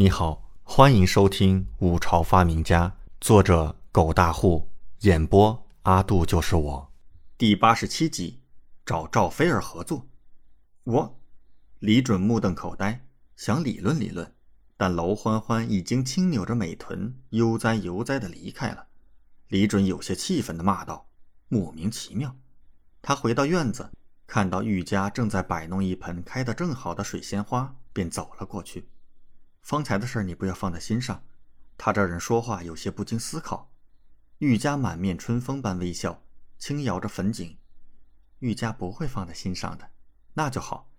你好，欢迎收听《五朝发明家》，作者狗大户，演播阿杜就是我，第八十七集，找赵菲儿合作。我，李准目瞪口呆，想理论理论，但娄欢欢已经轻扭着美臀，悠哉悠哉的离开了。李准有些气愤的骂道：“莫名其妙！”他回到院子，看到玉家正在摆弄一盆开得正好的水仙花，便走了过去。方才的事你不要放在心上。他这人说话有些不经思考。玉家满面春风般微笑，轻摇着粉颈。玉家不会放在心上的，那就好。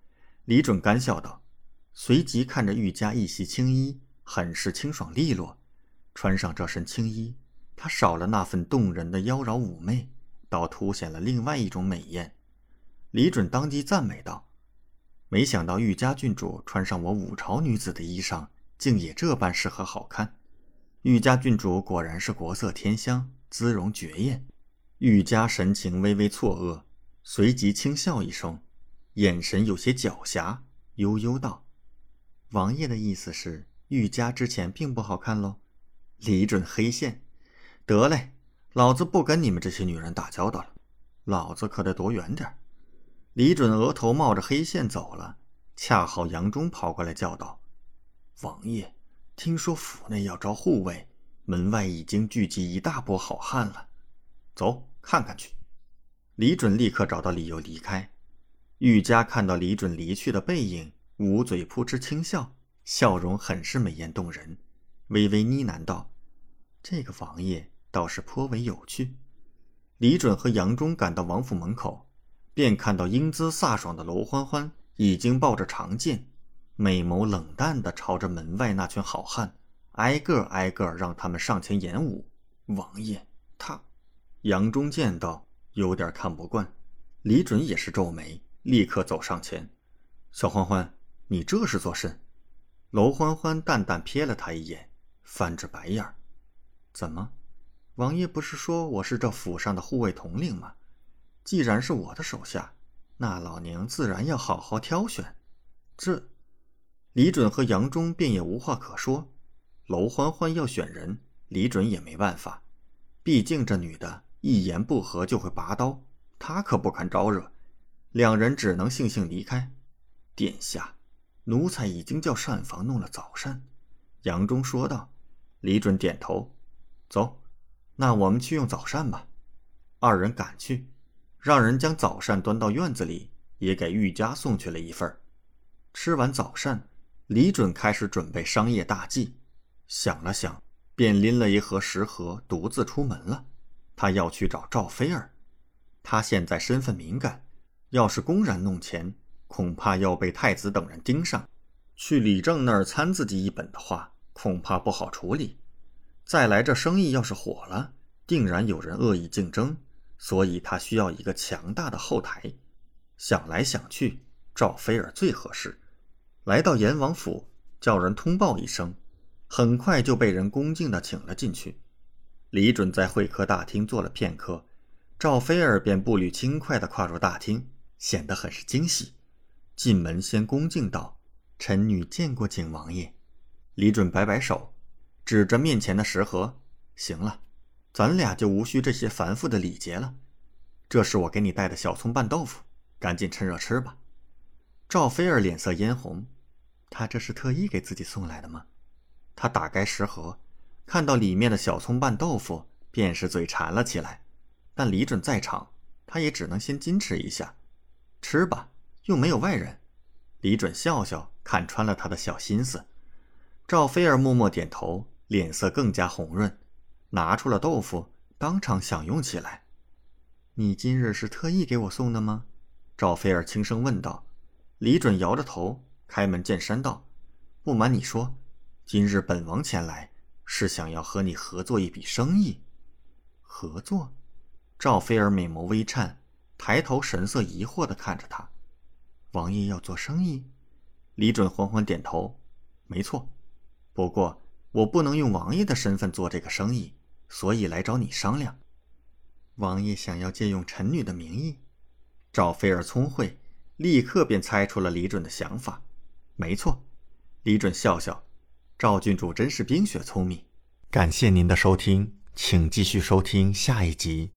李准干笑道，随即看着玉家一袭青衣，很是清爽利落。穿上这身青衣，他少了那份动人的妖娆妩媚，倒凸显了另外一种美艳。李准当即赞美道。没想到玉家郡主穿上我五朝女子的衣裳，竟也这般适合好看。玉家郡主果然是国色天香，姿容绝艳。玉家神情微微错愕，随即轻笑一声，眼神有些狡黠，悠悠道：“王爷的意思是，玉家之前并不好看喽？”李准黑线，得嘞，老子不跟你们这些女人打交道了，老子可得躲远点。李准额头冒着黑线走了，恰好杨忠跑过来叫道：“王爷，听说府内要招护卫，门外已经聚集一大波好汉了，走看看去。”李准立刻找到理由离开。玉家看到李准离去的背影，捂嘴扑哧轻笑，笑容很是美艳动人，微微呢喃道：“这个王爷倒是颇为有趣。”李准和杨忠赶到王府门口。便看到英姿飒爽的娄欢欢已经抱着长剑，美眸冷淡地朝着门外那群好汉，挨个挨个让他们上前演武。王爷，他，杨忠见到有点看不惯，李准也是皱眉，立刻走上前：“小欢欢，你这是做甚？”娄欢欢淡淡瞥了他一眼，翻着白眼：“怎么，王爷不是说我是这府上的护卫统领吗？”既然是我的手下，那老娘自然要好好挑选。这，李准和杨忠便也无话可说。娄欢欢要选人，李准也没办法，毕竟这女的一言不合就会拔刀，他可不敢招惹。两人只能悻悻离开。殿下，奴才已经叫膳房弄了早膳。杨忠说道。李准点头，走，那我们去用早膳吧。二人赶去。让人将早膳端到院子里，也给玉家送去了一份吃完早膳，李准开始准备商业大计。想了想，便拎了一盒食盒，独自出门了。他要去找赵菲儿。他现在身份敏感，要是公然弄钱，恐怕要被太子等人盯上。去李正那儿参自己一本的话，恐怕不好处理。再来，这生意要是火了，定然有人恶意竞争。所以他需要一个强大的后台。想来想去，赵菲儿最合适。来到阎王府，叫人通报一声，很快就被人恭敬地请了进去。李准在会客大厅坐了片刻，赵菲儿便步履轻快地跨入大厅，显得很是惊喜。进门先恭敬道：“臣女见过景王爷。”李准摆摆手，指着面前的食盒：“行了。”咱俩就无需这些繁复的礼节了。这是我给你带的小葱拌豆腐，赶紧趁热吃吧。赵菲儿脸色嫣红，她这是特意给自己送来的吗？她打开食盒，看到里面的小葱拌豆腐，便是嘴馋了起来。但李准在场，他也只能先矜持一下。吃吧，又没有外人。李准笑笑，看穿了他的小心思。赵菲儿默默点头，脸色更加红润。拿出了豆腐，当场享用起来。你今日是特意给我送的吗？赵菲儿轻声问道。李准摇着头，开门见山道：“不瞒你说，今日本王前来是想要和你合作一笔生意。”合作？赵菲儿美眸微颤，抬头神色疑惑的看着他。王爷要做生意？李准缓缓点头：“没错，不过我不能用王爷的身份做这个生意。”所以来找你商量，王爷想要借用臣女的名义。赵菲儿聪慧，立刻便猜出了李准的想法。没错，李准笑笑，赵郡主真是冰雪聪明。感谢您的收听，请继续收听下一集。